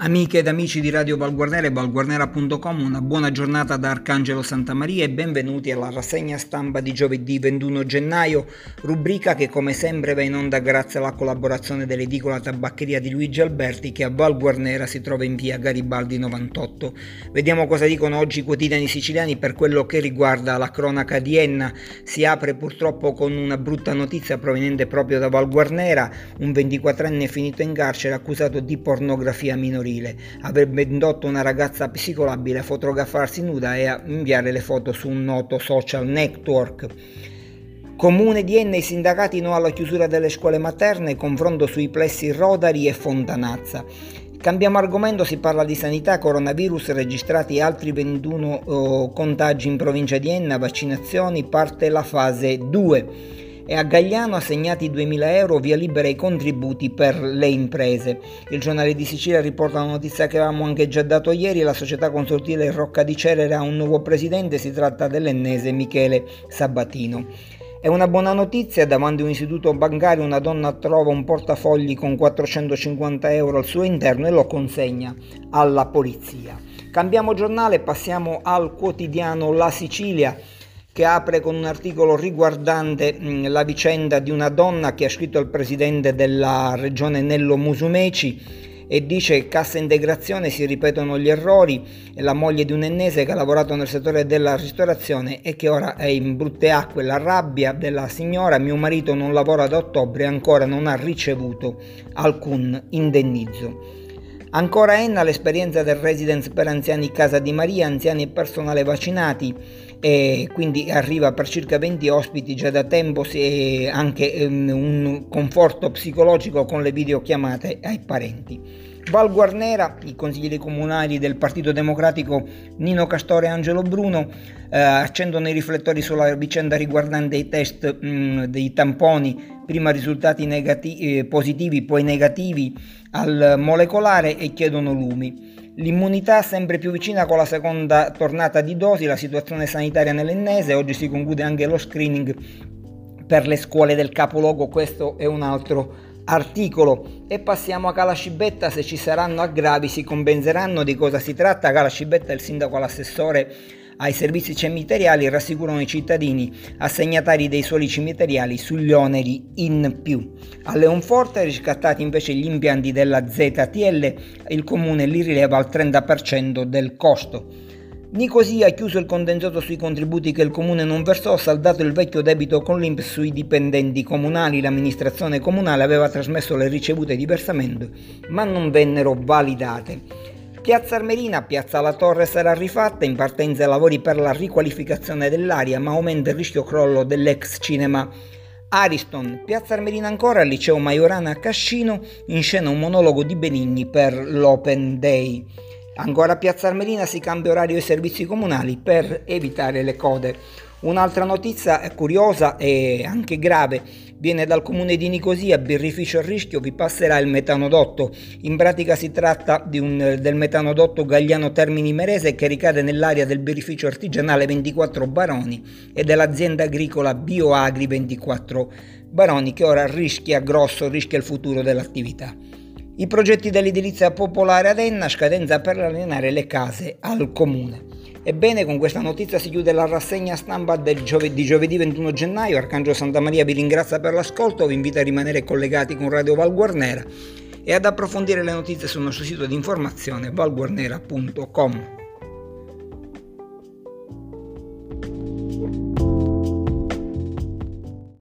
Amiche ed amici di Radio Valguarnera e valguarnera.com, una buona giornata da Arcangelo Santamaria e benvenuti alla rassegna stampa di giovedì 21 gennaio, rubrica che come sempre va in onda grazie alla collaborazione dell'edicola tabaccheria di Luigi Alberti che a Valguarnera si trova in via Garibaldi 98. Vediamo cosa dicono oggi i quotidiani siciliani per quello che riguarda la cronaca di Enna. Si apre purtroppo con una brutta notizia proveniente proprio da Valguarnera, un 24enne finito in carcere accusato di pornografia minorile minorile, avrebbe indotto una ragazza psicolabile a fotografarsi nuda e a inviare le foto su un noto social network. Comune di Enna i sindacati no alla chiusura delle scuole materne, confronto sui plessi Rodari e Fontanazza. Cambiamo argomento, si parla di sanità, coronavirus, registrati altri 21 oh, contagi in provincia di Enna, vaccinazioni, parte la fase 2 e a Gagliano assegnati 2.000 euro via libera ai contributi per le imprese. Il giornale di Sicilia riporta una notizia che avevamo anche già dato ieri, la società consortile Rocca di Cerere ha un nuovo presidente, si tratta dell'ennese Michele Sabatino. È una buona notizia, davanti a un istituto bancario una donna trova un portafogli con 450 euro al suo interno e lo consegna alla polizia. Cambiamo giornale passiamo al quotidiano La Sicilia che apre con un articolo riguardante la vicenda di una donna che ha scritto al presidente della regione Nello Musumeci e dice cassa integrazione si ripetono gli errori e la moglie di un ennese che ha lavorato nel settore della ristorazione e che ora è in brutte acque. La rabbia della signora mio marito non lavora da ottobre e ancora non ha ricevuto alcun indennizzo Ancora Enna l'esperienza del residence per anziani Casa di Maria, anziani e personale vaccinati e quindi arriva per circa 20 ospiti già da tempo e anche um, un conforto psicologico con le videochiamate ai parenti. Val Guarnera, i consiglieri comunali del Partito Democratico Nino Castore e Angelo Bruno eh, accendono i riflettori sulla vicenda riguardante i test mh, mm, dei tamponi, prima risultati negati- eh, positivi, poi negativi al molecolare e chiedono lumi. L'immunità sempre più vicina con la seconda tornata di dosi, la situazione sanitaria nell'ennese, oggi si conclude anche lo screening per le scuole del capoluogo, questo è un altro articolo e passiamo a Calascibetta se ci saranno aggravi si compenseranno di cosa si tratta Calascibetta il sindaco l'assessore ai servizi cimiteriali rassicurano i cittadini assegnatari dei suoli cimiteriali sugli oneri in più. A Leonforte, riscattati invece gli impianti della ZTL, il comune li rileva al 30% del costo. Nicosia ha chiuso il contenzioso sui contributi che il comune non versò, saldato il vecchio debito con l'Inps sui dipendenti comunali. L'amministrazione comunale aveva trasmesso le ricevute di versamento, ma non vennero validate. Piazza Armerina, Piazza La Torre sarà rifatta, in partenza lavori per la riqualificazione dell'area, ma aumenta il rischio crollo dell'ex cinema. Ariston, Piazza Armerina ancora, Liceo Majorana a Cascino, in scena un monologo di Benigni per l'Open Day. Ancora a Piazza Armerina si cambia orario ai servizi comunali per evitare le code. Un'altra notizia curiosa e anche grave viene dal comune di Nicosia, birrificio a rischio, vi passerà il metanodotto. In pratica si tratta un, del metanodotto Gagliano Termini Merese che ricade nell'area del birrificio artigianale 24 Baroni e dell'azienda agricola Bioagri 24 Baroni che ora rischia grosso, rischia il futuro dell'attività. I progetti dell'edilizia popolare ad Enna, scadenza per allenare le case al comune. Ebbene, con questa notizia si chiude la rassegna stampa giove- di giovedì 21 gennaio. Arcangelo Santa Maria vi ringrazia per l'ascolto, vi invita a rimanere collegati con Radio Val Guarnera e ad approfondire le notizie sul nostro sito di informazione valguarnera.com.